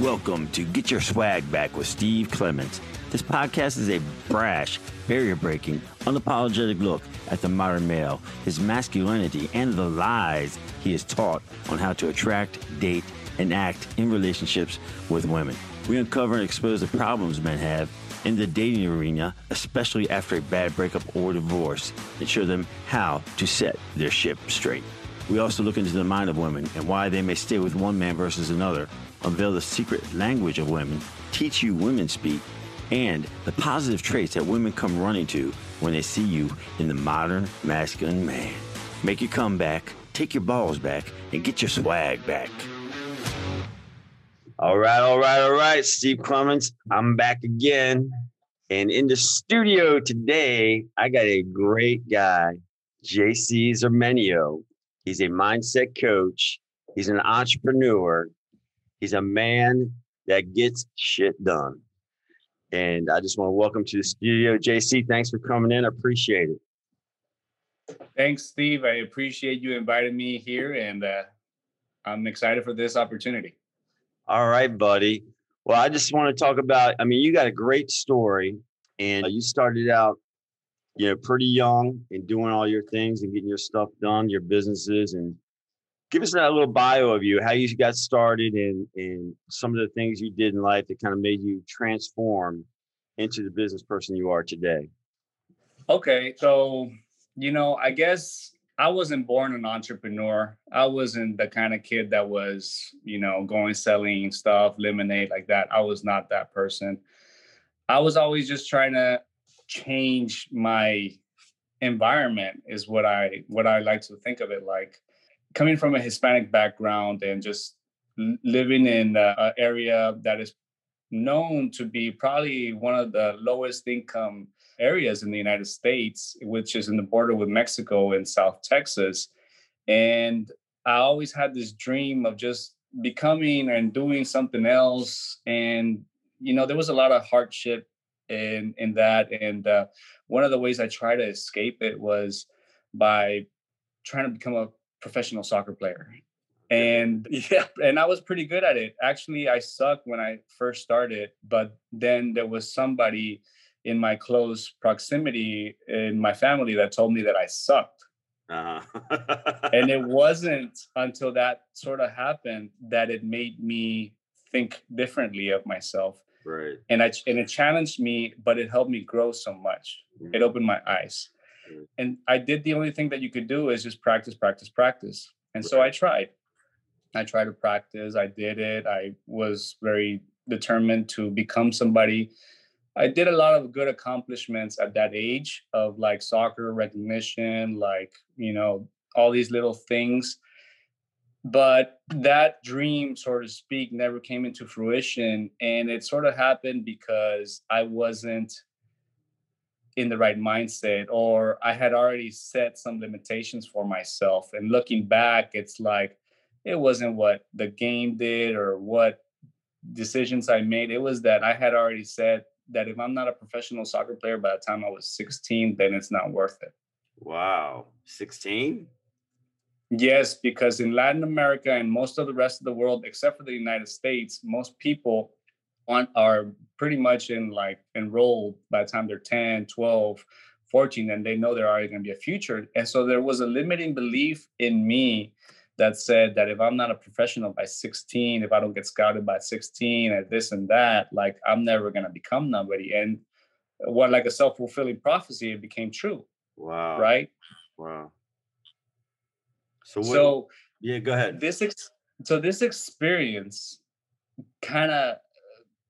Welcome to Get Your Swag Back with Steve Clements. This podcast is a brash, barrier breaking, unapologetic look at the modern male, his masculinity, and the lies he is taught on how to attract, date, and act in relationships with women. We uncover and expose the problems men have in the dating arena, especially after a bad breakup or divorce, and show them how to set their ship straight. We also look into the mind of women and why they may stay with one man versus another, unveil the secret language of women, teach you women speak, and the positive traits that women come running to when they see you in the modern masculine man. Make your comeback, take your balls back, and get your swag back. All right, all right, all right. Steve Clements, I'm back again. And in the studio today, I got a great guy, JC Zermenio. He's a mindset coach, he's an entrepreneur, he's a man that gets shit done. And I just want to welcome to the studio, JC. Thanks for coming in. I appreciate it. Thanks, Steve. I appreciate you inviting me here, and uh, I'm excited for this opportunity. All right, buddy. Well, I just want to talk about. I mean, you got a great story, and you started out, you know, pretty young and doing all your things and getting your stuff done, your businesses, and give us that little bio of you, how you got started, and and some of the things you did in life that kind of made you transform into the business person you are today. Okay, so you know, I guess I wasn't born an entrepreneur. I wasn't the kind of kid that was, you know, going selling stuff, lemonade like that. I was not that person. I was always just trying to change my environment is what I what I like to think of it like. Coming from a Hispanic background and just living in an area that is known to be probably one of the lowest income areas in the United States, which is in the border with Mexico and South Texas. And I always had this dream of just becoming and doing something else. And, you know, there was a lot of hardship in, in that. And uh, one of the ways I tried to escape it was by trying to become a professional soccer player. And yeah, and I was pretty good at it. Actually, I sucked when I first started, but then there was somebody in my close proximity in my family that told me that I sucked. Uh-huh. and it wasn't until that sort of happened that it made me think differently of myself. Right. And I and it challenged me, but it helped me grow so much. Mm-hmm. It opened my eyes. Mm-hmm. And I did the only thing that you could do is just practice, practice, practice. And so I tried. I tried to practice. I did it. I was very determined to become somebody I did a lot of good accomplishments at that age of like soccer recognition, like, you know, all these little things. But that dream, so to speak, never came into fruition. And it sort of happened because I wasn't in the right mindset or I had already set some limitations for myself. And looking back, it's like it wasn't what the game did or what decisions I made. It was that I had already said that if I'm not a professional soccer player by the time I was 16, then it's not worth it. Wow. 16? Yes, because in Latin America and most of the rest of the world, except for the United States, most people want, are pretty much in like enrolled by the time they're 10, 12, 14, and they know there are going to be a future. And so there was a limiting belief in me that said that if I'm not a professional by 16, if I don't get scouted by 16 and this and that, like I'm never gonna become nobody. And what like a self-fulfilling prophecy, it became true. Wow. Right? Wow. So what, so yeah, go ahead. This ex- so this experience kind of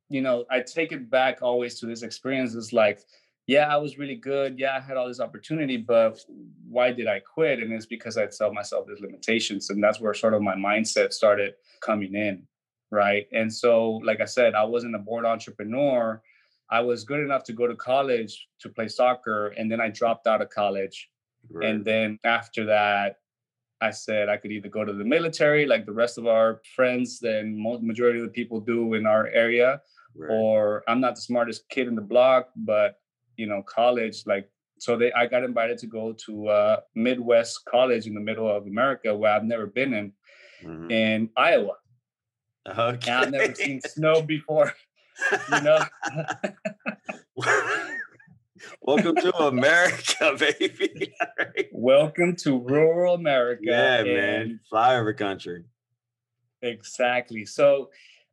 you know, I take it back always to this experience is like yeah, I was really good. Yeah, I had all this opportunity, but why did I quit? And it's because I'd sell myself these limitations. And that's where sort of my mindset started coming in. Right. And so, like I said, I wasn't a born entrepreneur. I was good enough to go to college to play soccer. And then I dropped out of college. Right. And then after that, I said I could either go to the military, like the rest of our friends, and most majority of the people do in our area, right. or I'm not the smartest kid in the block, but you know college like so they i got invited to go to uh midwest college in the middle of america where i've never been in mm-hmm. in iowa Okay. And I've never seen snow before. You know. Welcome to America, baby. Welcome to rural America. Yeah, man. Flyover country. Exactly. So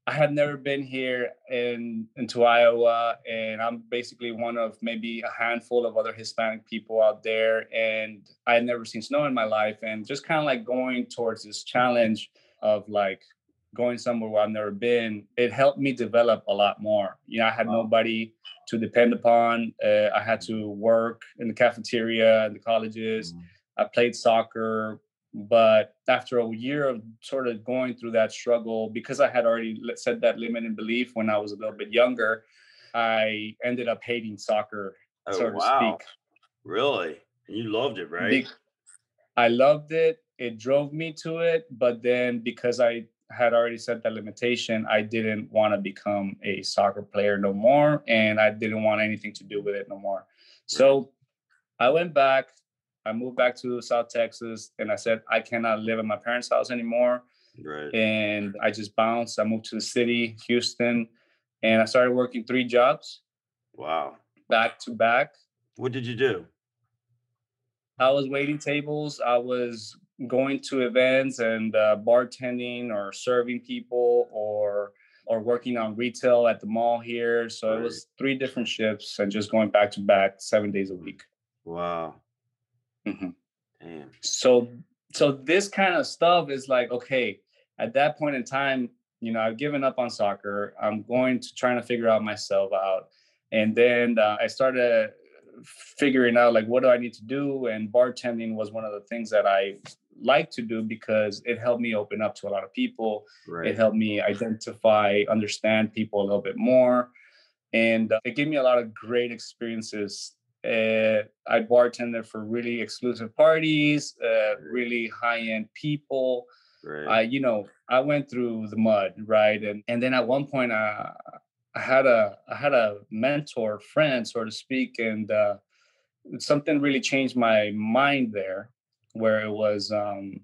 I have never been here in into Iowa, and I'm basically one of maybe a handful of other Hispanic people out there. And I had never seen snow in my life, and just kind of like going towards this challenge of like going somewhere where I've never been, it helped me develop a lot more. You know, I had wow. nobody to depend upon. Uh, I had to work in the cafeteria in the colleges. Mm-hmm. I played soccer, but after a year of sort of going through that struggle, because I had already set that limiting belief when I was a little bit younger, I ended up hating soccer, oh, so to wow. speak. Really? You loved it, right? I loved it. It drove me to it, but then because I had already set that limitation, I didn't want to become a soccer player no more, and I didn't want anything to do with it no more. So I went back. I moved back to South Texas, and I said I cannot live in my parents' house anymore. Right. And I just bounced. I moved to the city, Houston, and I started working three jobs. Wow. Back to back. What did you do? I was waiting tables. I was going to events and uh, bartending or serving people or or working on retail at the mall here. So right. it was three different shifts and just going back to back seven days a week. Wow. Mm-hmm. Damn. So so this kind of stuff is like okay. At that point in time, you know, I've given up on soccer. I'm going to trying to figure out myself out, and then uh, I started figuring out like what do I need to do, and bartending was one of the things that I like to do because it helped me open up to a lot of people. Right. It helped me identify, understand people a little bit more. And uh, it gave me a lot of great experiences. Uh, I bartended for really exclusive parties, uh, really high end people. Right. I, you know, I went through the mud, right? And and then at one point, I, I had a I had a mentor friend, so to speak, and uh, something really changed my mind there where it was um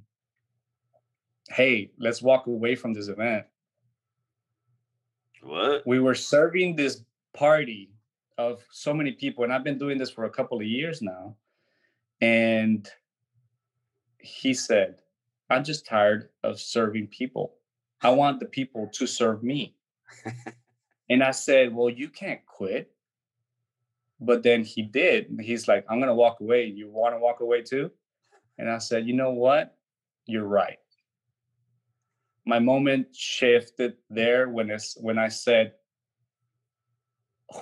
hey let's walk away from this event. What? We were serving this party of so many people and i've been doing this for a couple of years now and he said i'm just tired of serving people. I want the people to serve me. And i said well you can't quit. But then he did he's like i'm gonna walk away. You want to walk away too and I said, you know what? You're right. My moment shifted there when it's when I said,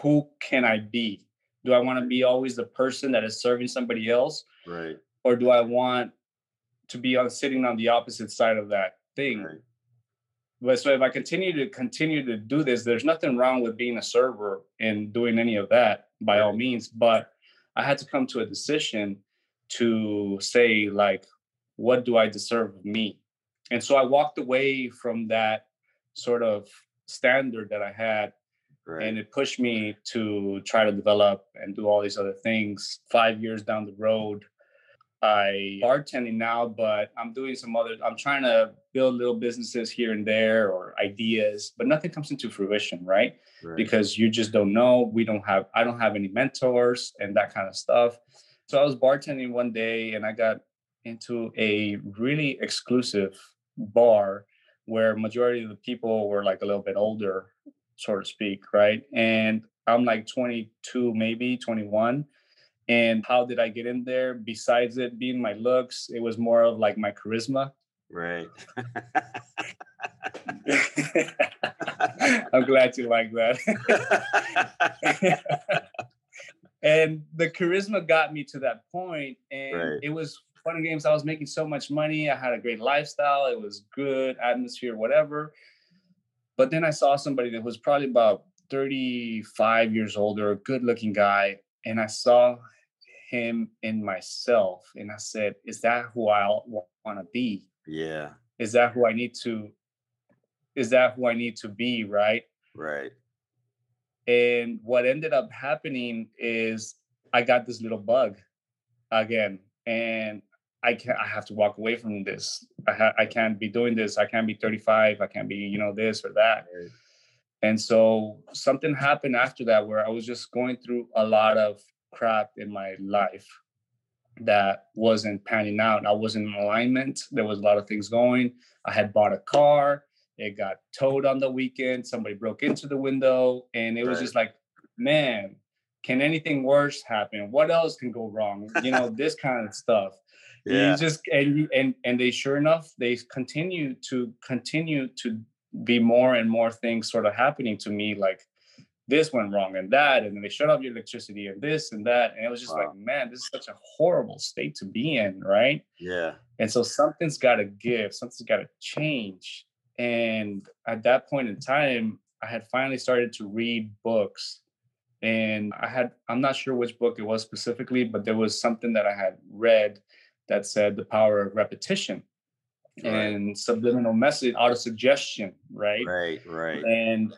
who can I be? Do I want to be always the person that is serving somebody else? Right. Or do I want to be on sitting on the opposite side of that thing? Right. But so if I continue to continue to do this, there's nothing wrong with being a server and doing any of that by right. all means. But I had to come to a decision to say like what do i deserve of me? And so i walked away from that sort of standard that i had right. and it pushed me to try to develop and do all these other things. Five years down the road i bartending now but i'm doing some other i'm trying to build little businesses here and there or ideas but nothing comes into fruition right? right. Because you just don't know. We don't have i don't have any mentors and that kind of stuff so I was bartending one day and I got into a really exclusive bar where majority of the people were like a little bit older, so to speak, right? And I'm like 22, maybe 21. And how did I get in there? Besides it being my looks, it was more of like my charisma. Right. I'm glad you like that and the charisma got me to that point and right. it was fun and games. I was making so much money. I had a great lifestyle. It was good atmosphere whatever. But then i saw somebody that was probably about 35 years older a good looking guy and i saw him in myself and i said is that who i want to be? Yeah. Is that who i need to is that who i need to be right? Right and what ended up happening is I got this little bug again. And I can't. I have to walk away from this. I ha- I can't be doing this. I can't be 35. I can't be you know this or that. Right. And so something happened after that where I was just going through a lot of crap in my life that wasn't panning out. I wasn't in alignment. There was a lot of things going. I had bought a car. It got towed on the weekend. Somebody broke into the window, and it right. was just like, man, can anything worse happen? What else can go wrong? You know, this kind of stuff. Yeah. You just and and and they sure enough, they continue to continue to be more and more things sort of happening to me, like this went wrong and that, and then they shut off your electricity and this and that. And it was just wow. like, man, this is such a horrible state to be in, right? Yeah. And so something's gotta give, something's gotta change. And at that point in time, I had finally started to read books and I had, I'm not sure which book it was specifically, but there was something that I had read that said the power of repetition right. and subliminal message, auto suggestion, right? Right, right. And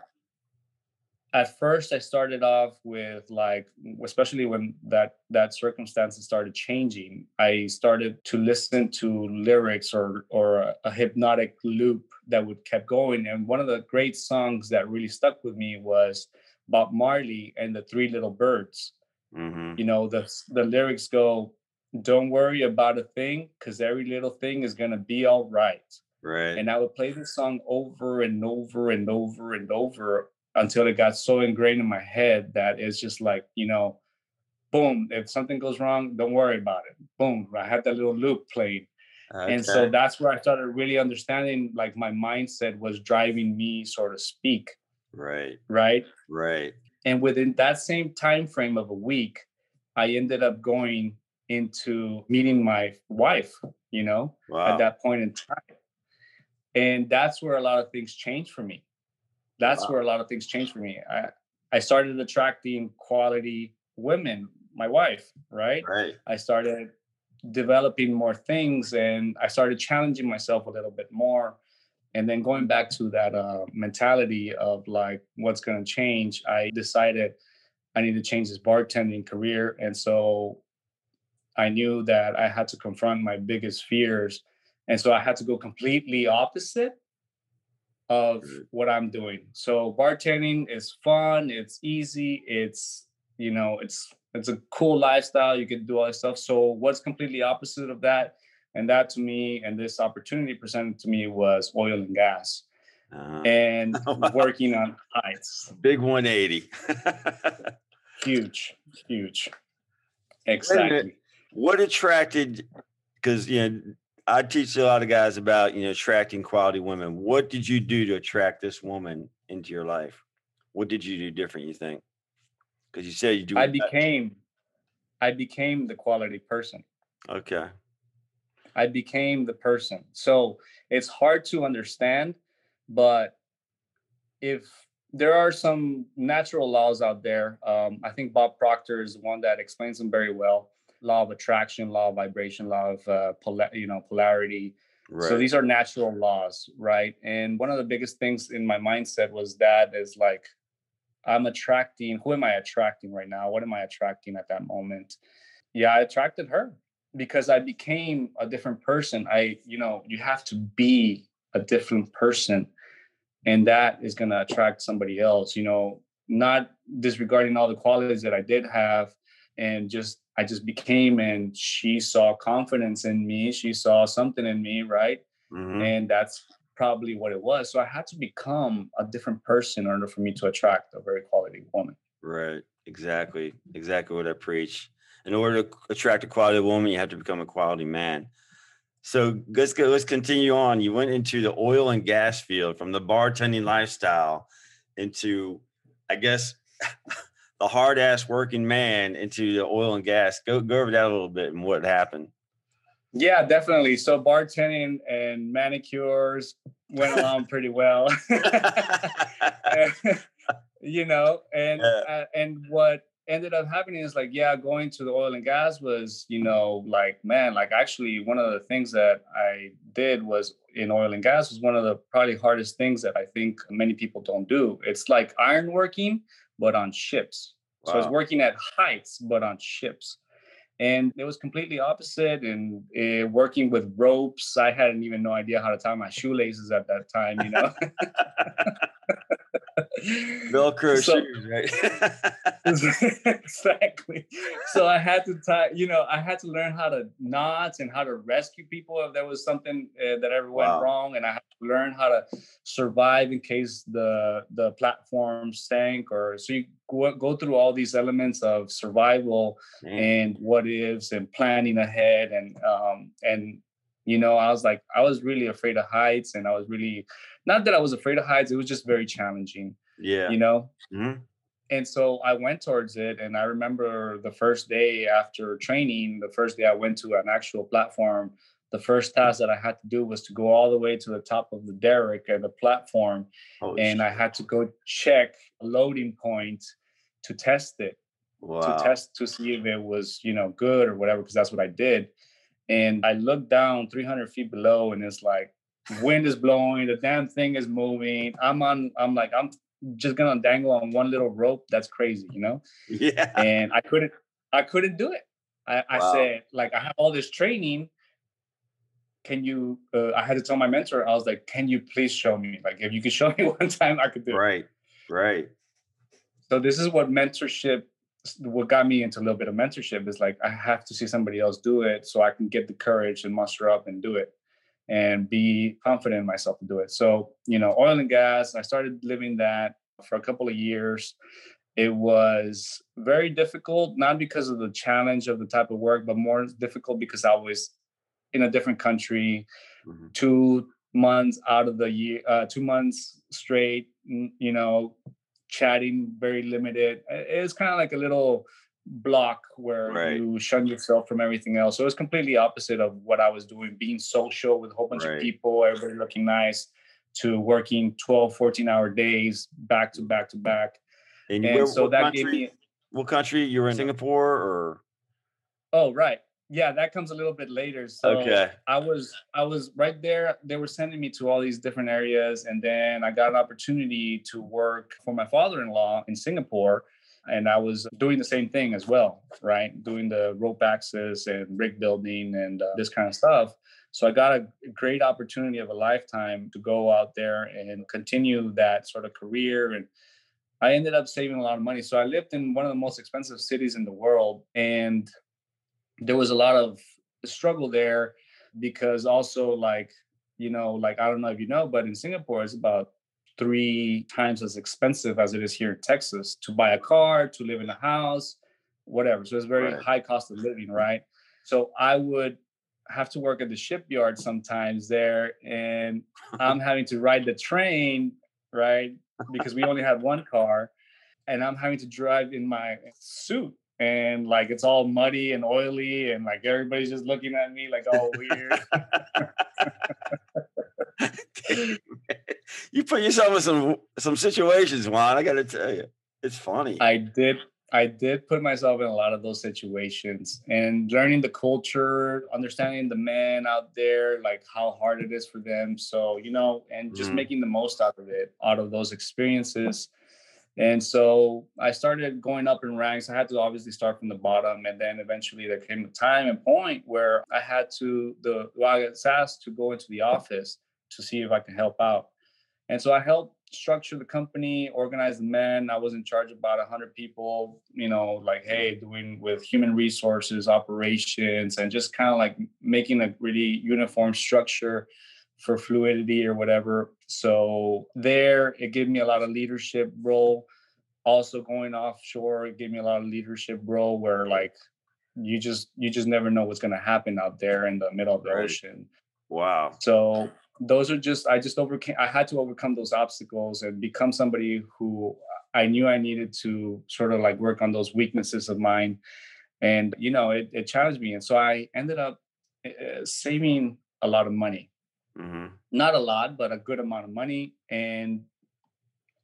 at first I started off with like, especially when that that circumstances started changing, I started to listen to lyrics or or a, a hypnotic loop that would kept going. And one of the great songs that really stuck with me was Bob Marley and the Three Little Birds. Mm-hmm. You know, the the lyrics go, "Don't worry about a thing, because every little thing is gonna be all right." Right. And I would play this song over and over and over and over until it got so ingrained in my head that it's just like, you know, boom, if something goes wrong, don't worry about it. Boom. I had that little loop played. Okay. And so that's where I started really understanding like my mindset was driving me, so to speak. Right. Right. Right. And within that same time frame of a week, I ended up going into meeting my wife, you know, wow. at that point in time. And that's where a lot of things changed for me. That's wow. where a lot of things changed for me. I, I started attracting quality women, my wife, right? Right. I started developing more things and I started challenging myself a little bit more and then going back to that uh, mentality of like what's going to change i decided i need to change this bartending career and so i knew that i had to confront my biggest fears and so i had to go completely opposite of what i'm doing so bartending is fun it's easy it's you know it's it's a cool lifestyle you can do all this stuff so what's completely opposite of that and that to me, and this opportunity presented to me was oil and gas. Uh, and working on heights. Big 180. huge, huge. Exactly. What attracted, because, you know, I teach a lot of guys about, you know, attracting quality women. What did you do to attract this woman into your life? What did you do different, you think? Because you said you do. I became, I became the quality person. Okay. I became the person. So it's hard to understand, but if there are some natural laws out there, um, I think Bob Proctor is one that explains them very well. Law of attraction, law of vibration, law of uh, pola- you know polarity. Right. So these are natural laws, right? And one of the biggest things in my mindset was that is like, I'm attracting. Who am I attracting right now? What am I attracting at that moment? Yeah, I attracted her because I became a different person. I, you know, you have to be a different person, and that is going to attract somebody else. You know, not disregarding all the qualities that I did have, and just I just became, and she saw confidence in me. She saw something in me, right? Mm-hmm. And that's probably what it was. So I had to become a different person in order for me to attract a very quality woman. Right. Exactly. Exactly what I preach in order to attract a quality woman, you have to become a quality man. So let's go, let's continue on. You went into the oil and gas field from the bartending lifestyle into, I guess, the hard ass working man into the oil and gas. Go go over that a little bit and what happened. Yeah, definitely. So bartending and manicures went along pretty well. you know, and yeah. uh, and what ended up happening is like yeah going to the oil and gas was you know like man like actually one of the things that i did was in oil and gas was one of the probably hardest things that i think many people don't do it's like iron working but on ships wow. so was working at heights but on ships and it was completely opposite and uh, working with ropes i hadn't even no idea how to tie my shoelaces at that time you know? Velcro so, shoes right? Exactly. So i had to tie you know i had to learn how to knots and how to rescue people if there was something uh, that ever went wow. wrong and i had to learn how to survive in case the the platform sank or so you go, go through all these elements of survival mm. and what ifs and planning ahead and um and you know i was like i was really afraid of heights and i was really not that i was afraid of heights it was just very challenging yeah you know mm-hmm. and so i went towards it and i remember the first day after training the first day i went to an actual platform the first task that I had to do was to go all the way to the top of the derrick and the platform, oh, and I had to go check a loading point to test it, wow. to test to see if it was you know good or whatever, because that's what I did. And I looked down 300 feet below, and it's like wind is blowing, the damn thing is moving. I'm on. I'm like I'm just gonna dangle on one little rope. That's crazy, you know. Yeah. And I couldn't. I couldn't do it. I, wow. I said like I have all this training can you uh, i had to tell my mentor i was like can you please show me like if you could show me one time i could do right it. right Right. so this is what mentorship what got me into a little bit of mentorship is like i have to see somebody else do it so i can get the courage and muster up and do it and be confident in myself to do it so you know oil and gas i started living that for a couple of years it was very difficult not because of the challenge of the type of work but more difficult because i was in a different country, mm-hmm. two months out of the year, uh, two months straight, you know, chatting very limited. It's kind of like a little block where right. you shun yourself from everything else. So it's completely opposite of what I was doing, being social with a whole bunch right. of people, everybody looking nice, to working 12, 14 hour days back to back to back. And, and where, so that country, gave me what country you were in Singapore or Oh right yeah that comes a little bit later so okay i was i was right there they were sending me to all these different areas and then i got an opportunity to work for my father-in-law in singapore and i was doing the same thing as well right doing the rope access and rig building and uh, this kind of stuff so i got a great opportunity of a lifetime to go out there and continue that sort of career and I ended up saving a lot of money. So I lived in one of the most expensive cities in the world. And there was a lot of struggle there because also like you know like i don't know if you know but in singapore it's about three times as expensive as it is here in texas to buy a car to live in a house whatever so it's very right. high cost of living right so i would have to work at the shipyard sometimes there and i'm having to ride the train right because we only had one car and i'm having to drive in my suit and like it's all muddy and oily and like everybody's just looking at me like all weird. you put yourself in some some situations, Juan. I got to tell you, it's funny. I did. I did put myself in a lot of those situations and learning the culture, understanding the men out there, like how hard it is for them. So, you know, and just mm-hmm. making the most out of it, out of those experiences. And so I started going up in ranks. I had to obviously start from the bottom. And then eventually there came a time and point where I had to, the, well, I got asked to go into the office to see if I could help out. And so I helped structure the company, organize the men. I was in charge of about 100 people, you know, like, hey, doing with human resources, operations, and just kind of like making a really uniform structure for fluidity or whatever. So there, it gave me a lot of leadership role. Also going offshore, it gave me a lot of leadership role where like you just you just never know what's gonna happen out there in the middle of the right. ocean. Wow. So those are just I just overcame I had to overcome those obstacles and become somebody who I knew I needed to sort of like work on those weaknesses of mine. And you know, it, it challenged me. And so I ended up uh, saving a lot of money Mm-hmm. Not a lot, but a good amount of money. And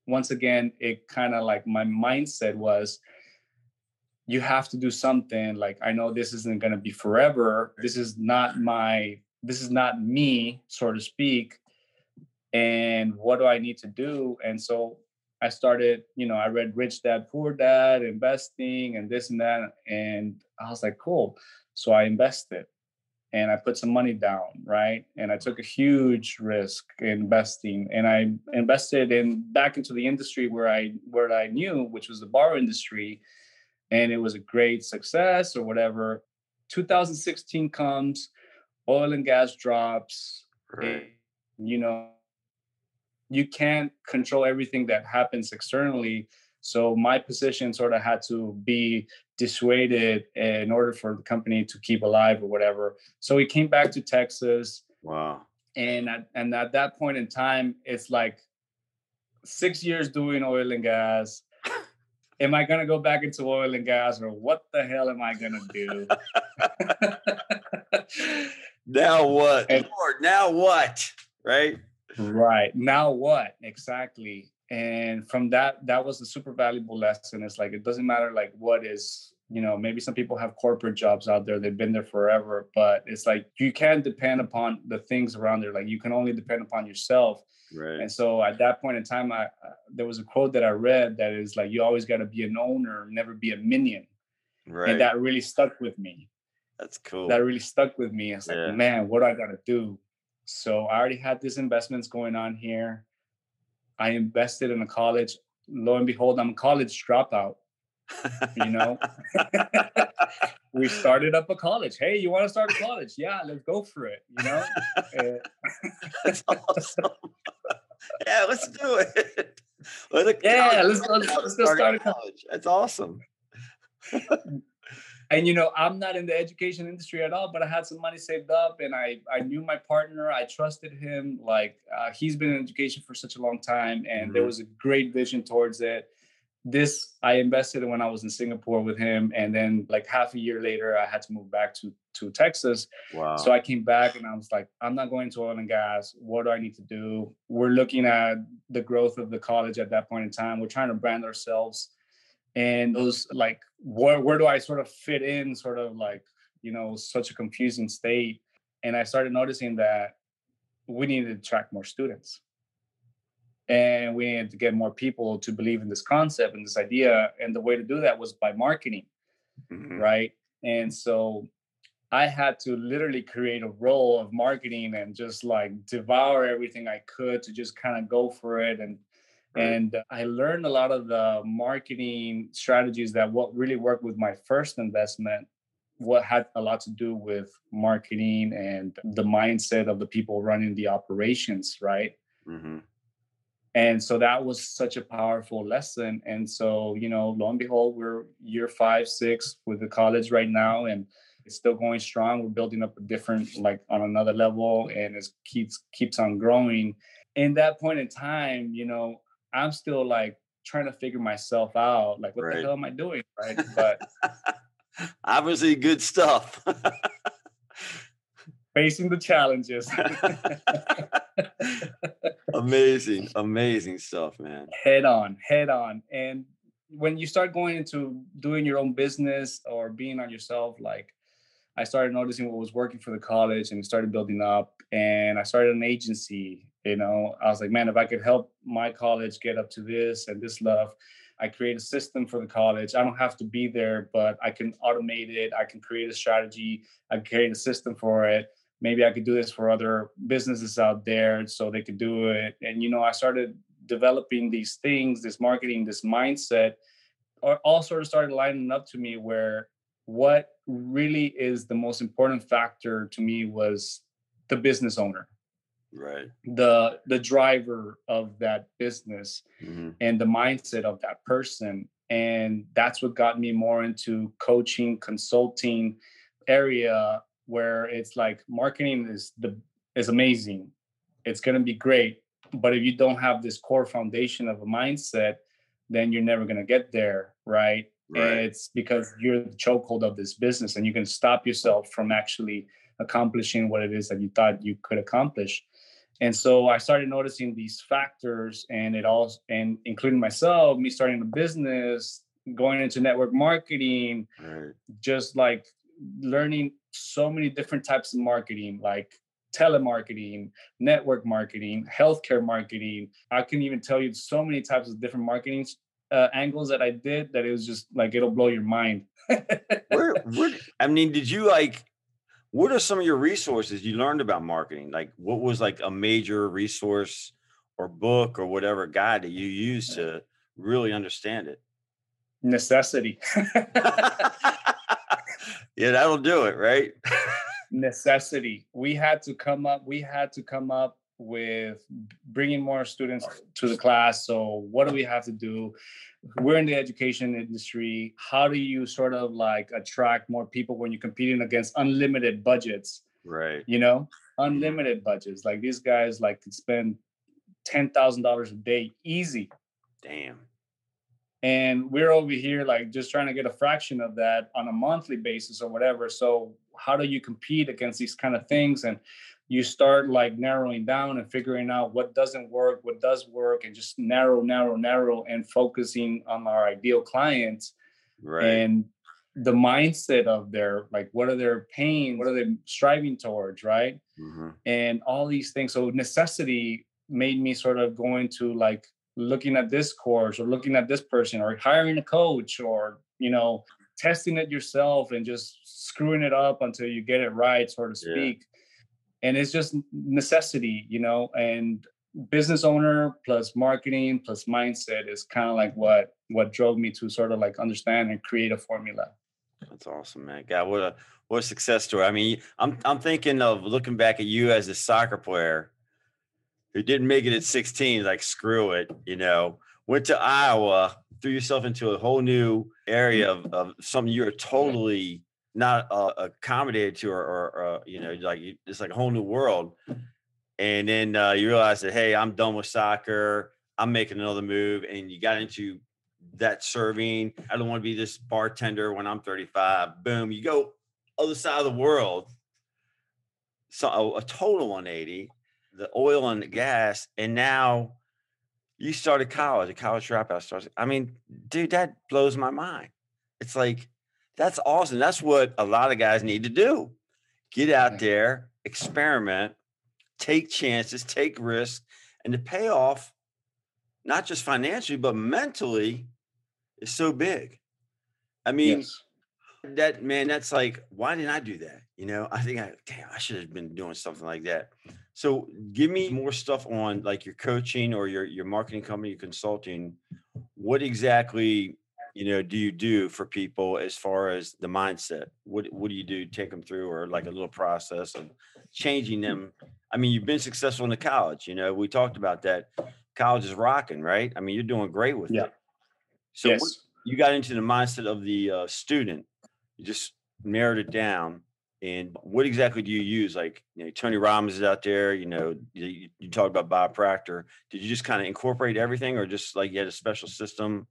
once again, it kind of like my mindset was you have to do something. Like, I know this isn't going to be forever. This is not my, this is not me, so to speak. And what do I need to do? And so I started, you know, I read Rich Dad Poor Dad, investing and this and that. And I was like, cool. So I invested and I put some money down, right? And I took a huge risk investing and I invested in back into the industry where I where I knew, which was the bar industry. And it was a great success or whatever. 2016 comes, oil and gas drops. Right. And, you know, you can't control everything that happens externally. So my position sort of had to be dissuaded in order for the company to keep alive or whatever. So we came back to Texas. Wow. And at, and at that point in time, it's like six years doing oil and gas. am I gonna go back into oil and gas, or what the hell am I gonna do? now what, and, Lord? Now what? Right. Right. Now what? Exactly. And from that, that was a super valuable lesson. It's like it doesn't matter like what is, you know, maybe some people have corporate jobs out there, they've been there forever, but it's like you can't depend upon the things around there. Like you can only depend upon yourself. Right. And so at that point in time, I uh, there was a quote that I read that is like, you always got to be an owner, never be a minion. Right. And that really stuck with me. That's cool. That really stuck with me. It's like, yeah. man, what do I got to do? So I already had these investments going on here. I invested in a college. Lo and behold, I'm a college dropout. you know, we started up a college. Hey, you want to start a college? Yeah, let's go for it. You know, eh. that's awesome. yeah, let's do it. Let yeah, let's, let's, let's go start a college. That's awesome and you know i'm not in the education industry at all but i had some money saved up and i i knew my partner i trusted him like uh, he's been in education for such a long time and mm-hmm. there was a great vision towards it. This i invested when i was in singapore with him and then like half a year later i had to move back to to texas. Wow. so i came back and i was like i'm not going to oil and gas. What do i need to do? We're looking at the growth of the college at that point in time. We're trying to brand ourselves and those like where where do I sort of fit in sort of like you know such a confusing state? And I started noticing that we needed to attract more students. And we needed to get more people to believe in this concept and this idea and the way to do that was by marketing mm-hmm. right? And so I had to literally create a role of marketing and just like devour everything I could to just kind of go for it and and I learned a lot of the marketing strategies that what really worked with my first investment, what had a lot to do with marketing and the mindset of the people running the operations, right? Mm-hmm. And so that was such a powerful lesson. And so, you know, lo and behold, we're year five, six with the college right now, and it's still going strong. We're building up a different, like on another level, and it keeps keeps on growing. In that point in time, you know, I'm still like trying to figure myself out. Like, what right. the hell am I doing? Right. But obviously, good stuff. facing the challenges. amazing, amazing stuff, man. Head on, head on. And when you start going into doing your own business or being on yourself, like I started noticing what was working for the college and started building up. And I started an agency you know, I was like, man, if I could help my college get up to this and this love, I create a system for the college. I don't have to be there, but I can automate it. I can create a strategy. I can create a system for it. Maybe I could do this for other businesses out there so they could do it. And, you know, I started developing these things, this marketing, this mindset, all sort of started lining up to me where what really is the most important factor to me was the business owner right the the driver of that business mm-hmm. and the mindset of that person and that's what got me more into coaching consulting area where it's like marketing is the is amazing it's going to be great but if you don't have this core foundation of a mindset then you're never going to get there right? right it's because you're the chokehold of this business and you can stop yourself from actually accomplishing what it is that you thought you could accomplish and so i started noticing these factors and it all and including myself me starting a business going into network marketing right. just like learning so many different types of marketing like telemarketing, network marketing, healthcare marketing. I can even tell you so many types of different marketing uh, angles that I did that it was just like it'll blow your mind. where, where, I mean, did you like? What are some of your resources you learned about marketing? Like, what was like a major resource or book or whatever guide that you used to really understand it? Necessity. yeah, that'll do it, right? necessity. We had to come up. We had to come up with bringing more students to the class. So what do we have to do? We're in the education industry. How do you sort of like attract more people when you're competing against unlimited budgets? Right. You know, unlimited budgets. Like these guys like could spend ten thousand dollars a day easy. Damn. And we're over here like just trying to get a fraction of that on a monthly basis or whatever. So how do you compete against these kind of things? And you start like narrowing down and figuring out what doesn't work, what does work, and just narrow, narrow, narrow, and focusing on our ideal clients. Right. And the mindset of their like what are their pain what are they striving towards right mm-hmm. and all these things so necessity made me sort of go into like looking at this course or looking at this person or hiring a coach or you know testing it yourself and just screwing it up until you get it right so to speak. And it's just necessity you know and business owner plus marketing plus mindset is kind of like what what drove me to sort of like understand and create a formula. That's awesome man. God what a what a success story. I mean i'm i'm thinking of looking back at you as a soccer player who didn't make it at 16, like screw it, you know, went to Iowa, threw yourself into a whole new area of, of something you're totally not uh, accommodated to, or, or uh, you know, like it's like a whole new world. And then uh, you realize that, hey, I'm done with soccer. I'm making another move, and you got into that serving. I don't want to be this bartender when I'm 35. Boom, you go other side of the world. So a, a total 180 the oil and the gas, and now you started college, a college dropout starts. I mean, dude, that blows my mind. It's like that's awesome. That's what a lot of guys need to do. Get out mm-hmm. there, experiment, take chances, take risks, and the payoff, not just financially, but mentally, is so big. I mean, yes. that man, that's like, why didn't I do that? You know, I think I damn, I should have been doing something like that. So give me more stuff on like your coaching or your your marketing company, your consulting. What exactly you know do you do for people as far as the mindset? What what do you do? Take them through or like a little process of changing them. I mean, you've been successful in the college. You know, we talked about that. College is rocking, right? I mean, you're doing great with yeah. it. So yes. what, you got into the mindset of the uh, student. You just narrowed it down and what exactly do you use? Like, you know, Tony Robbins is out there. You know, you, you talk about Bob Proctor. Did you just kind of incorporate everything, or just like you had a special system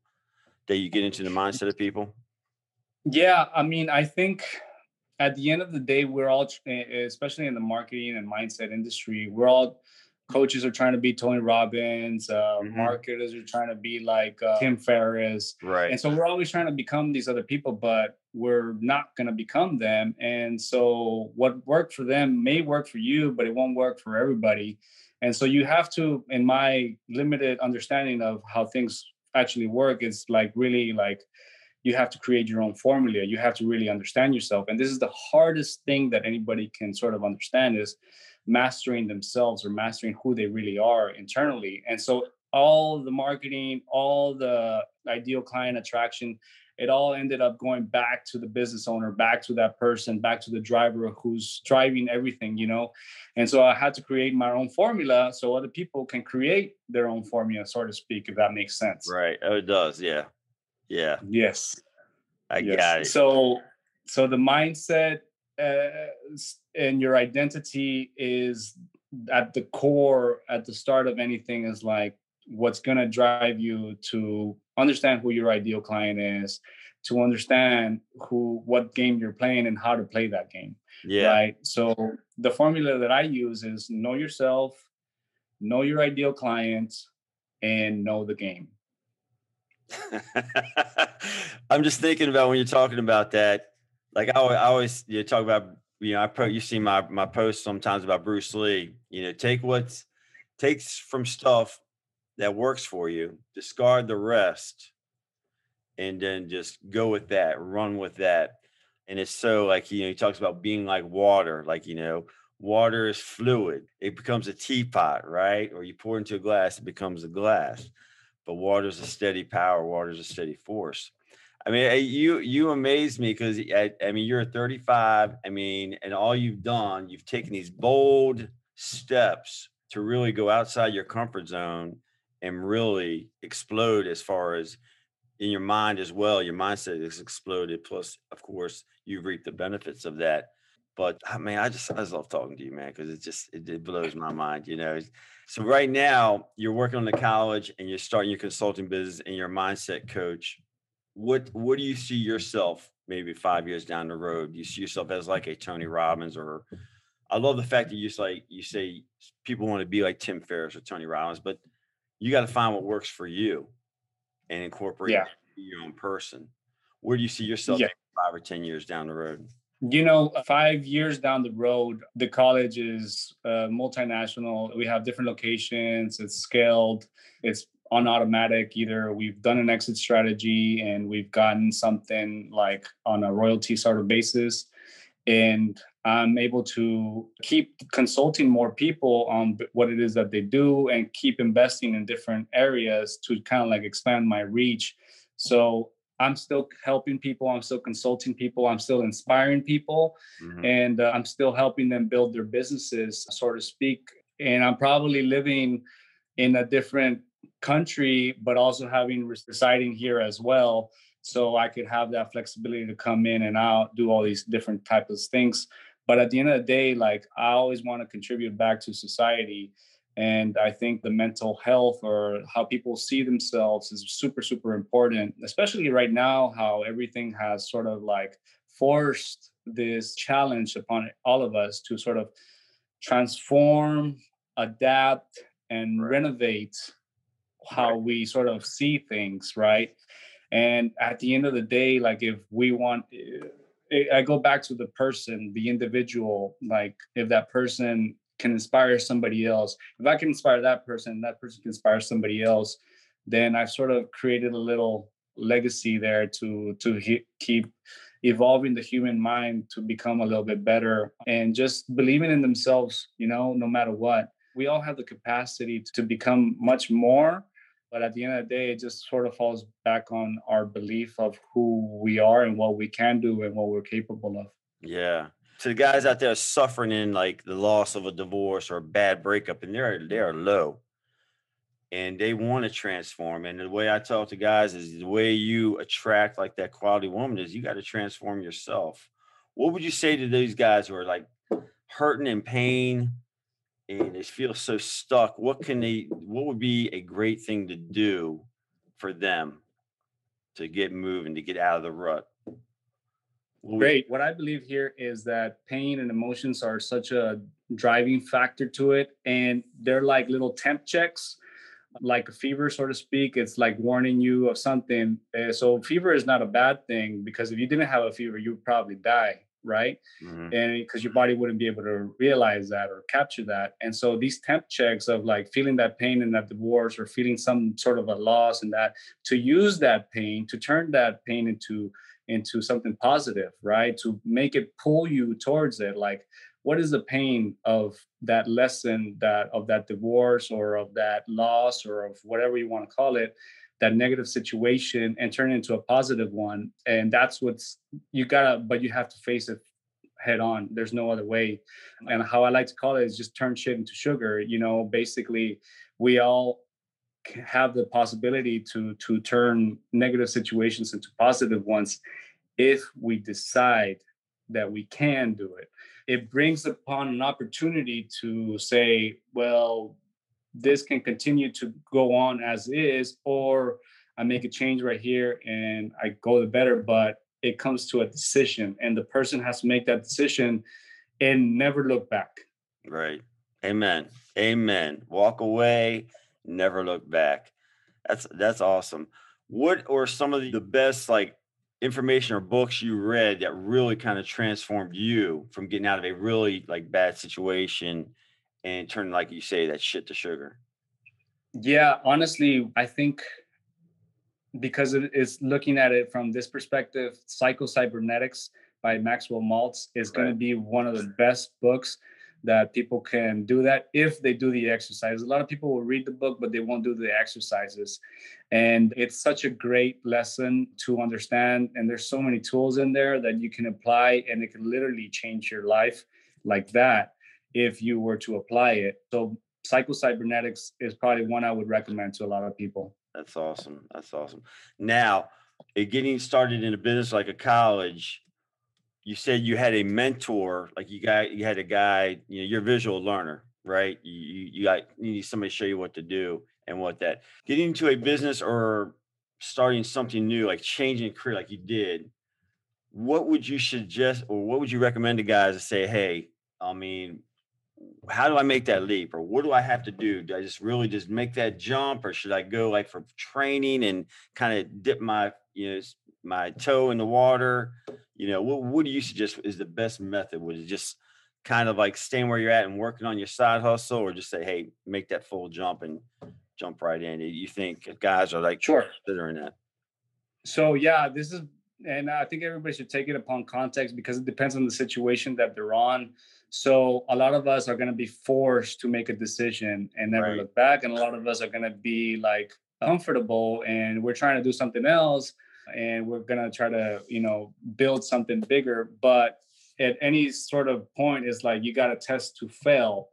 that you get into the mindset of people? Yeah, I mean, I think at the end of the day, we're all, especially in the marketing and mindset industry, we're all coaches are trying to be Tony Robbins, uh, mm-hmm. marketers are trying to be like uh, Tim Ferriss, right? And so we're always trying to become these other people, but we're not going to become them. And so what worked for them may work for you, but it won't work for everybody. And so you have to, in my limited understanding of how things actually work, is like really like you have to create your own formula. You have to really understand yourself. And this is the hardest thing that anybody can sort of understand is mastering themselves or mastering who they really are internally. And so all the marketing, all the ideal client attraction, it all ended up going back to the business owner, back to that person, back to the driver who's driving everything, you know. And so I had to create my own formula so other people can create their own formula, so to speak, if that makes sense. Right. Oh, it does. Yeah. Yeah. Yes. I yes. got it. So, so the mindset uh, and your identity is at the core, at the start of anything, is like what's going to drive you to understand who your ideal client is to understand who what game you're playing and how to play that game yeah right so the formula that i use is know yourself know your ideal client and know the game i'm just thinking about when you're talking about that like i always, I always you talk about you know, I put you see my my posts sometimes about Bruce Lee. You know, take what's takes from stuff that works for you, discard the rest, and then just go with that, run with that. And it's so like you know, he talks about being like water, like you know, water is fluid. It becomes a teapot, right? Or you pour into a glass, it becomes a glass. But water is a steady power, water is a steady force. I mean, eh, you you amaze me because I, I, mean you're 35. I mean, and all you've done, you've taken these bold steps to really go outside your comfort zone and really explode as far as in your mind as well. Your mindset has exploded. Plus, of course, you've reaped the benefits of that. But ah, I mean, I just I just love talking to you, man, because it just it, it blows my mind, you know. So right now, you're working on the college and you're starting your consulting business and your mindset coach what what do you see yourself maybe five years down the road? Do you see yourself as like a Tony Robbins or I love the fact that you like you say people want to be like Tim Ferriss or Tony Robbins, but you got to find what works for you and incorporate yeah. your own person. Where do you see yourself yeah. five or ten years down the road? You know, five years down the road, the college is uh, multinational. We have different locations. It's scaled. It's on automatic either we've done an exit strategy and we've gotten something like on a royalty sort of basis and i'm able to keep consulting more people on what it is that they do and keep investing in different areas to kind of like expand my reach so i'm still helping people i'm still consulting people i'm still inspiring people mm-hmm. and uh, i'm still helping them build their businesses so to speak and i'm probably living in a different country, but also having residing here as well. So I could have that flexibility to come in and out, do all these different types of things. But at the end of the day, like I always want to contribute back to society. And I think the mental health or how people see themselves is super, super important, especially right now, how everything has sort of like forced this challenge upon all of us to sort of transform, adapt, and renovate how we sort of see things, right? And at the end of the day, like if we want, eh, I go back to the person, the individual, like if that person can inspire somebody else, if I can inspire that person, that person can inspire somebody else, then I've sort of created a little legacy there to to he- keep evolving the human mind to become a little bit better and just believing in themselves you know no matter what. We all have the capacity to become much more but at the end of the day it just sort of falls back on our belief of who we are and what we can do and what we're capable of. Yeah. So the guys out there suffering in like the loss of a divorce or a bad breakup and they're they are low. And they want to transform and the way i talk to guys is the way you attract like that quality woman is you got to transform yourself. What would you say to these guys who are like hurting in pain and they feel so stuck what can they what would be a great thing to do for them to get moving to get out of the rut? Great. What i believe here is that pain and emotions are such a driving factor to it and they're like little temp checks like a fever so to speak. It's like warning you of something eh, so fever is not a bad thing because if you didn't have a fever you would probably die right? Mm-hmm. And because your body wouldn't be able to realize that or capture that. And so these temp checks of like feeling that pain in that divorce or feeling some sort of a loss and that to use that pain to turn that pain into into something positive, right? To make it pull you towards it. Like what is the pain of that lesson that of that divorce or of that loss or of whatever you want to call it that negative situation and turn it into a positive one. And that's what's you gotta but you have to face it head on. There's no other way. And how i like to call it is just turn shit into sugar you know? Basically we all have the possibility to to turn negative situations into positive ones if we decide that we can do it. It brings upon an opportunity to say well this can continue to go on as is, or I make a change right here and I go the better. But it comes to a decision, and the person has to make that decision and never look back. Right. Amen. Amen. Walk away, never look back. That's that's awesome. What are some of the best like information or books you read that really kind of transformed you from getting out of a really like bad situation and turn like you say, that shit to sugar? Yeah, honestly, I think because it is looking at it from this perspective, Psycho Cybernetics by Maxwell Maltz is right. going to be one of the best books that people can do that if they do the exercises. A lot of people will read the book, but they won't do the exercises. And it's such a great lesson to understand. And there's so many tools in there that you can apply, and it can literally change your life like that if you were to apply it. So, Psycho Cybernetics is probably one I would recommend to a lot of people. That's awesome. That's awesome. Now, getting started in a business like a college, you said you had a mentor, like you got you had a guy, you know, you're a visual learner, right? You you got you need somebody to show you what to do and what that. Getting into a business or starting something new, like changing career like you did, what would you suggest or what would you recommend to guys to say, hey, I mean, how do I make that leap or what do I have to do? Do I just really just make that jump or should I go like for training and kind of dip my, you know, my toe in the water? You know, what, what do you suggest is the best method? Would it just kind of like staying where you're at and working on your side hustle or just say, hey, make that full jump and jump right in? You think guys are like sure considering that? So yeah, this is and I think everybody should take it upon context because it depends on the situation that they're on. So a lot of us are going to be forced to make a decision and never right. look back, and a lot of us are going to be like comfortable and we're trying to do something else and we're gonna try to you know build something bigger but at any sort of point it's like you got to test to fail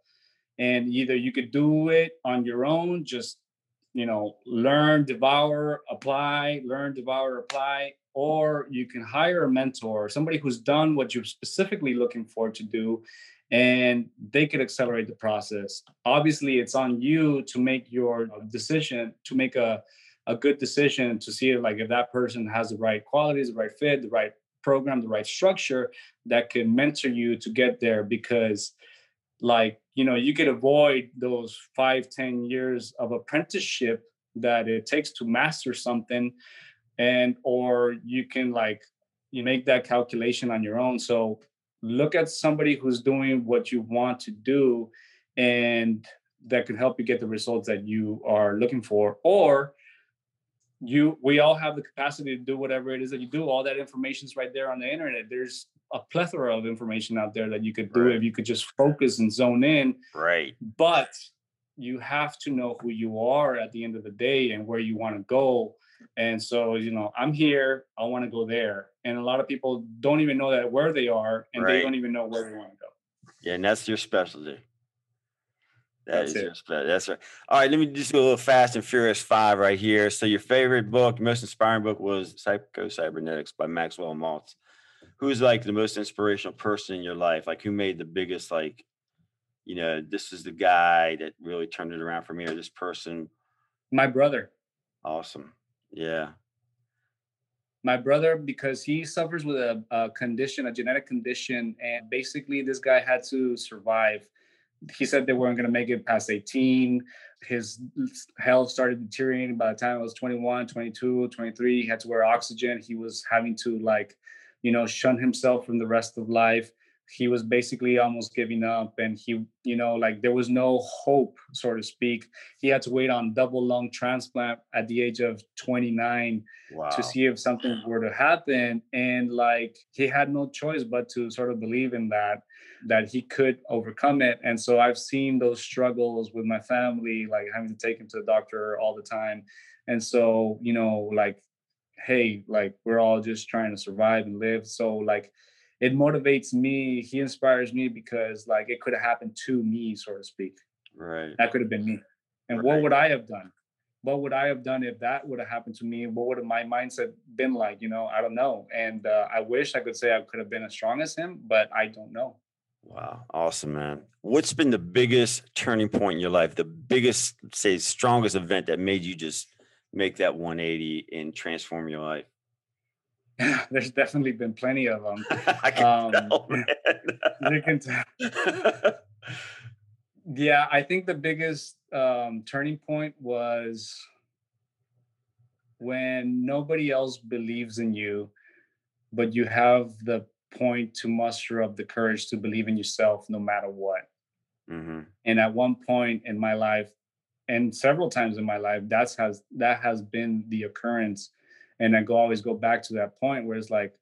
and either you could do it on your own just you know learn devour apply learn devour apply or you can hire a mentor somebody who's done what you're specifically looking for to do and they could accelerate the process. Obviously it's on you to make your uh, decision to make a a good decision to see like if that person has the right qualities, the right fit, the right program, the right structure that can mentor you to get there because like you know you could avoid those five ten years of apprenticeship that it takes to master something and or you can like you make that calculation on your own. So look at somebody who's doing what you want to do and that could help you get the results that you are looking for or you we all have the capacity to do whatever it is that you do. All that information is right there on the internet. There's a plethora of information out there that you could do right. if you could just focus and zone in. Right. But you have to know who you are at the end of the day and where you want to go and so you know i'm here i want to go there and a lot of people don't even know that where they are and right. they don't even know where they want to go yeah and that's your specialty that that's is it. Your, that's right. All right, let me just go a little Fast and Furious Five right here. So, your favorite book, most inspiring book, was Psycho Cybernetics by Maxwell Maltz. Who's like the most inspirational person in your life? Like, who made the biggest like, you know, this is the guy that really turned it around for me, or this person? My brother. Awesome. Yeah. My brother, because he suffers with a, a condition, a genetic condition, and basically this guy had to survive. He said they weren't going to make it past 18 his health started deteriorating by the time I was 21 22 23 he had to wear oxygen. He was having to like you know shun himself from the rest of life he was basically almost giving up and he you know like there was no hope so to speak he had to wait on double lung transplant at the age of 29 wow. to see if something were to happen and like he had no choice but to sort of believe in that that he could overcome it and so i've seen those struggles with my family like having to take him to the doctor all the time and so you know like hey like we're all just trying to survive and live so like it motivates me. He inspires me because like it could have happened to me, so to speak. Right. That could have been me. And right. what would I have done? What would I have done if that would have happened to me? What would have my mindset been like? You know, I don't know. And uh, I wish I could say I could have been as strong as him, but I don't know. Wow. Awesome, man. What's been the biggest turning point in your life? The biggest, say, strongest event that made you just make that 180 and transform your life? there's definitely been plenty of them. I can um, tell, you can tell. yeah, I think the biggest um, turning point was when nobody else believes in you but you have the point to muster up the courage to believe in yourself no matter what. Mm-hmm. And at one point in my life, and several times in my life, that's has that has been the occurrence. And I go always go back to that point where it's like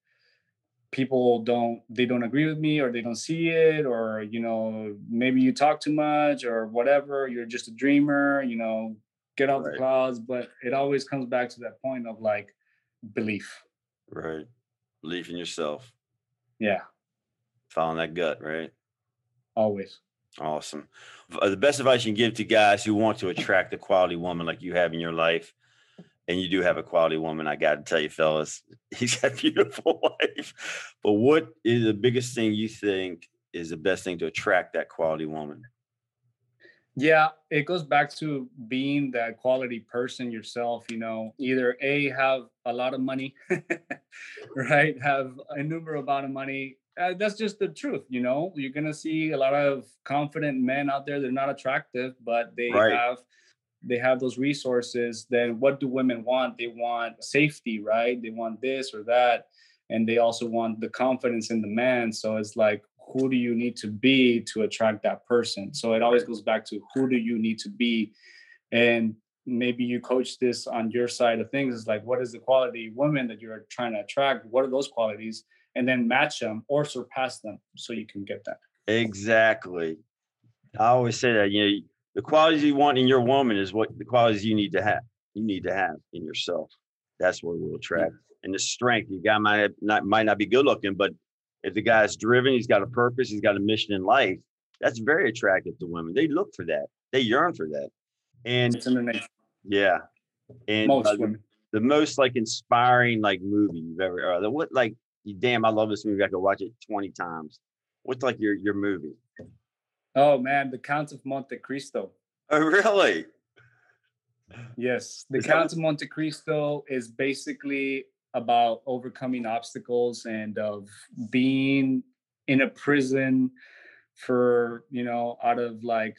people don't they don't agree with me or they don't see it or you know maybe you talk too much or whatever you're just a dreamer you know get out right. the clouds. But it always comes back to that point of like belief. Right. Belief in yourself. Yeah. Following that gut right? Always. Awesome. Uh, the best advice you can give to guys who want to attract a quality woman like you have in your life and you do have a quality woman. I got to tell you, fellas, he's got a beautiful wife. But what is the biggest thing you think is the best thing to attract that quality woman? Yeah, it goes back to being that quality person yourself. You know, either A, have a lot of money, right? Have a number amount of money. Uh, that's just the truth. You know, you're going to see a lot of confident men out there. They're not attractive, but they right. have they have those resources, then what do women want? They want safety, right? They want this or that. And they also want the confidence in the man. So it's like, who do you need to be to attract that person? So it always goes back to who do you need to be? And maybe you coach this on your side of things. It's like, what is the quality women that you're trying to attract? What are those qualities? And then match them or surpass them so you can get that. Exactly. I always say that, you know, the qualities you want in your woman is what the qualities you need to have. You need to have in yourself. That's what will attract. And the strength. You guy might not might not be good looking, but if the guy's driven, he's got a purpose, he's got a mission in life. That's very attractive to women. They look for that. They yearn for that. And yeah, and most uh, women. The, the most like inspiring like movie you've ever. Uh, what like damn, I love this movie. I could watch it twenty times. What's like your your movie? Oh man, the Count of Monte Cristo. Oh really? Yes, the Count of Monte Cristo is basically about overcoming obstacles and of being in a prison for you know out of like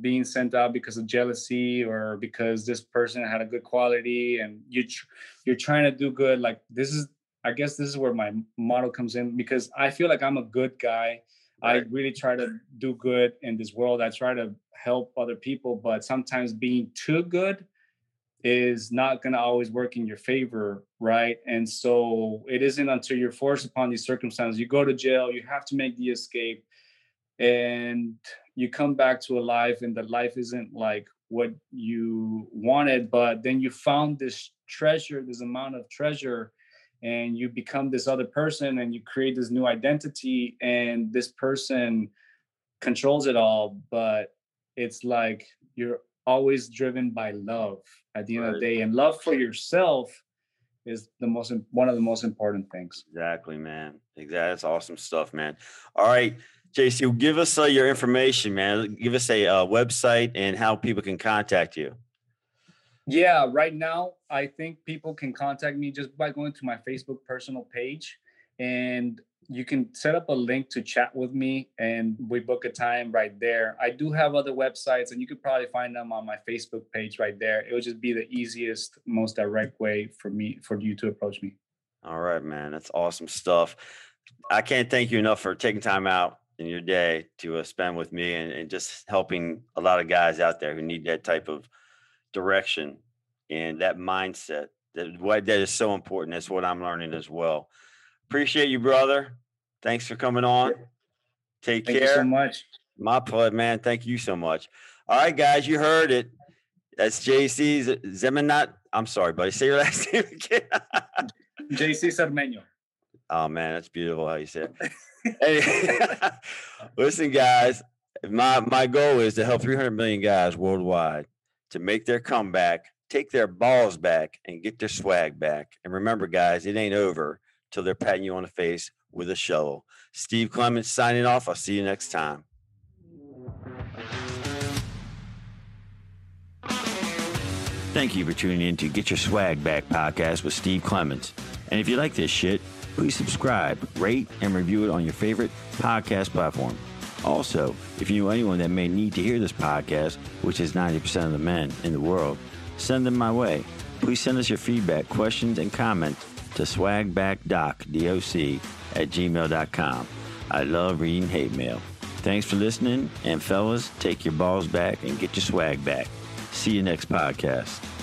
being sent out because of jealousy or because this person had a good quality and you tr- you're trying to do good like this is i guess this is where my model comes in because i feel like i'm a good guy I really try to do good in this world. I try to help other people, but sometimes being too good is not going to always work in your favor, right? And so it isn't until you're forced upon these circumstances, you go to jail, you have to make the escape, and you come back to a life, and the life isn't like what you wanted, but then you found this treasure, this amount of treasure and you become this other person and you create this new identity and this person controls it all but it's like you're always driven by love at the end right. of the day and love for yourself is the most one of the most important things. Exactly man. Exactly that's awesome stuff man. All right jc give us uh, your information man. Give us a uh, website and how people can contact you yeah, right now I think people can contact me just by going to my Facebook personal page and you can set up a link to chat with me and we book a time right there. I do have other websites and you could probably find them on my Facebook page right there. It would just be the easiest, most direct way for me for you to approach me. All right, man. That's awesome stuff. I can't thank you enough for taking time out in your day to uh, spend with me and, and just helping a lot of guys out there who need that type of direction and that mindset that what that is so important. That's what I'm learning as well. Appreciate you, brother. Thanks for coming on. Take care. Thank care. so much. My pleasure, man. Thank you so much. All right, guys, you heard it. That's JC Zemanat. I'm sorry, buddy. Say your last name again. JC Cermeño. Oh man, that's beautiful how you said it. hey, listen, guys. My my goal is to help 300 million guys worldwide to make their comeback, take their balls back, and get their swag back. And remember, guys, it ain't over till they're patting you on the face with a shovel. Steve Clements signing off. I'll see you next time. Thank you for tuning in to Get Your Swag Back podcast with Steve Clements. And if you like this shit, please subscribe, rate, and review it on your favorite podcast platform. Also, if you know anyone that may need to hear this podcast, which is 90% of the men in the world, send them my way. Please send us your feedback, questions, and comments to swagbackdoc, at gmail.com. I love reading hate mail. Thanks for listening, and fellas, take your balls back and get your swag back. See you next podcast.